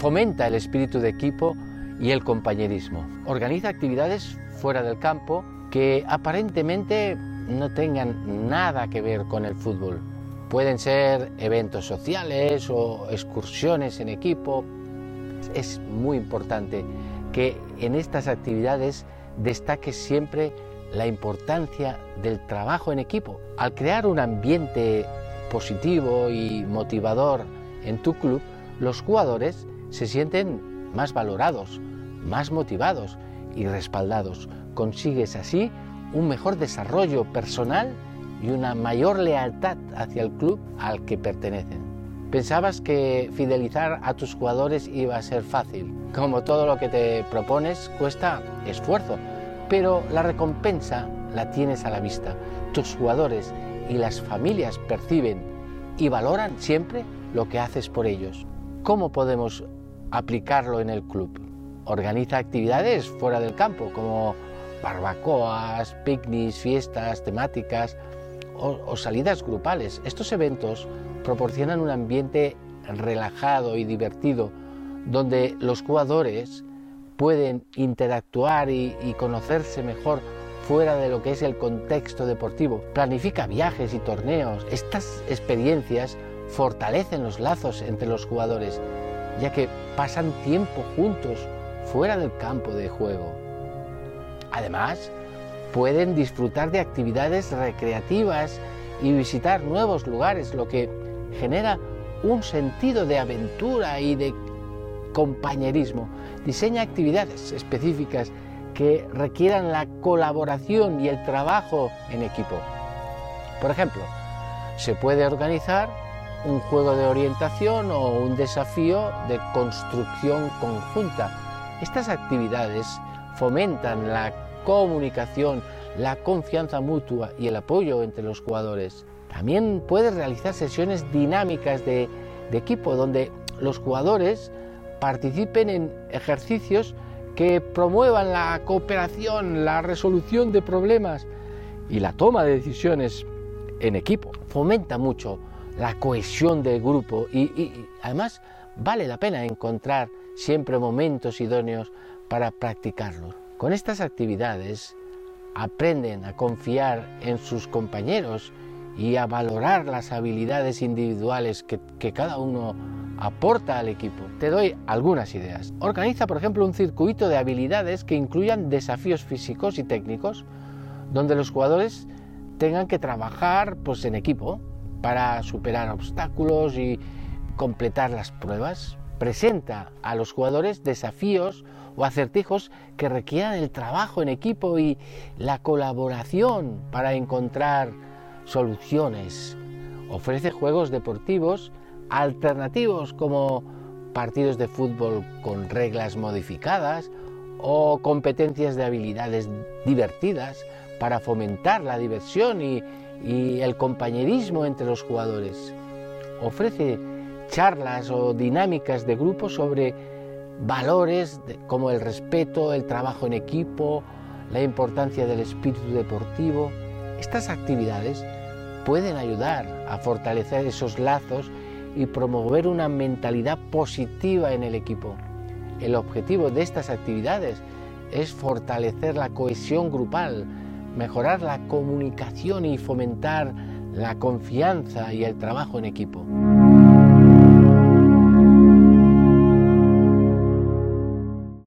fomenta el espíritu de equipo y el compañerismo. Organiza actividades fuera del campo que aparentemente no tengan nada que ver con el fútbol. Pueden ser eventos sociales o excursiones en equipo. Es muy importante que en estas actividades destaque siempre la importancia del trabajo en equipo. Al crear un ambiente positivo y motivador en tu club, los jugadores se sienten más valorados, más motivados y respaldados. Consigues así un mejor desarrollo personal y una mayor lealtad hacia el club al que pertenecen. Pensabas que fidelizar a tus jugadores iba a ser fácil. Como todo lo que te propones cuesta esfuerzo, pero la recompensa la tienes a la vista. Tus jugadores y las familias perciben y valoran siempre lo que haces por ellos. ¿Cómo podemos aplicarlo en el club? Organiza actividades fuera del campo, como barbacoas, picnics, fiestas temáticas o, salidas grupales. Estos eventos proporcionan un ambiente relajado y divertido donde los jugadores pueden interactuar y, conocerse mejor fuera de lo que es el contexto deportivo. Planifica viajes y torneos. Estas experiencias fortalecen los lazos entre los jugadores, ya que pasan tiempo juntos fuera del campo de juego. Además, pueden disfrutar de actividades recreativas y visitar nuevos lugares, lo que genera un sentido de aventura y de compañerismo. Diseña actividades específicas que requieran la colaboración y el trabajo en equipo. Por ejemplo, se puede organizar un juego de orientación o un desafío de construcción conjunta. Estas actividades fomentan la comunicación, la confianza mutua y el apoyo entre los jugadores. También puedes realizar sesiones dinámicas de, de equipo donde los jugadores participen en ejercicios que promuevan la cooperación, la resolución de problemas y la toma de decisiones en equipo. Fomenta mucho la cohesión del grupo y, además vale la pena encontrar siempre momentos idóneos para practicarlo. Con estas actividades aprenden a confiar en sus compañeros y a valorar las habilidades individuales que, que cada uno aporta al equipo. Te doy algunas ideas. Organiza, por ejemplo, un circuito de habilidades que incluyan desafíos físicos y técnicos, donde los jugadores tengan que trabajar pues, en equipo para superar obstáculos y completar las pruebas. Presenta a los jugadores desafíos o acertijos que requieran el trabajo en equipo y la colaboración para encontrar soluciones. Ofrece juegos deportivos alternativos como partidos de fútbol con reglas modificadas o competencias de habilidades divertidas para fomentar la diversión y, y el compañerismo entre los jugadores. Ofrece charlas o dinámicas de grupo sobre valores como el respeto, el trabajo en equipo, la importancia del espíritu deportivo. Estas actividades pueden ayudar a fortalecer esos lazos y promover una mentalidad positiva en el equipo. El objetivo de estas actividades es fortalecer la cohesión grupal, mejorar la comunicación y fomentar la confianza y el trabajo en equipo.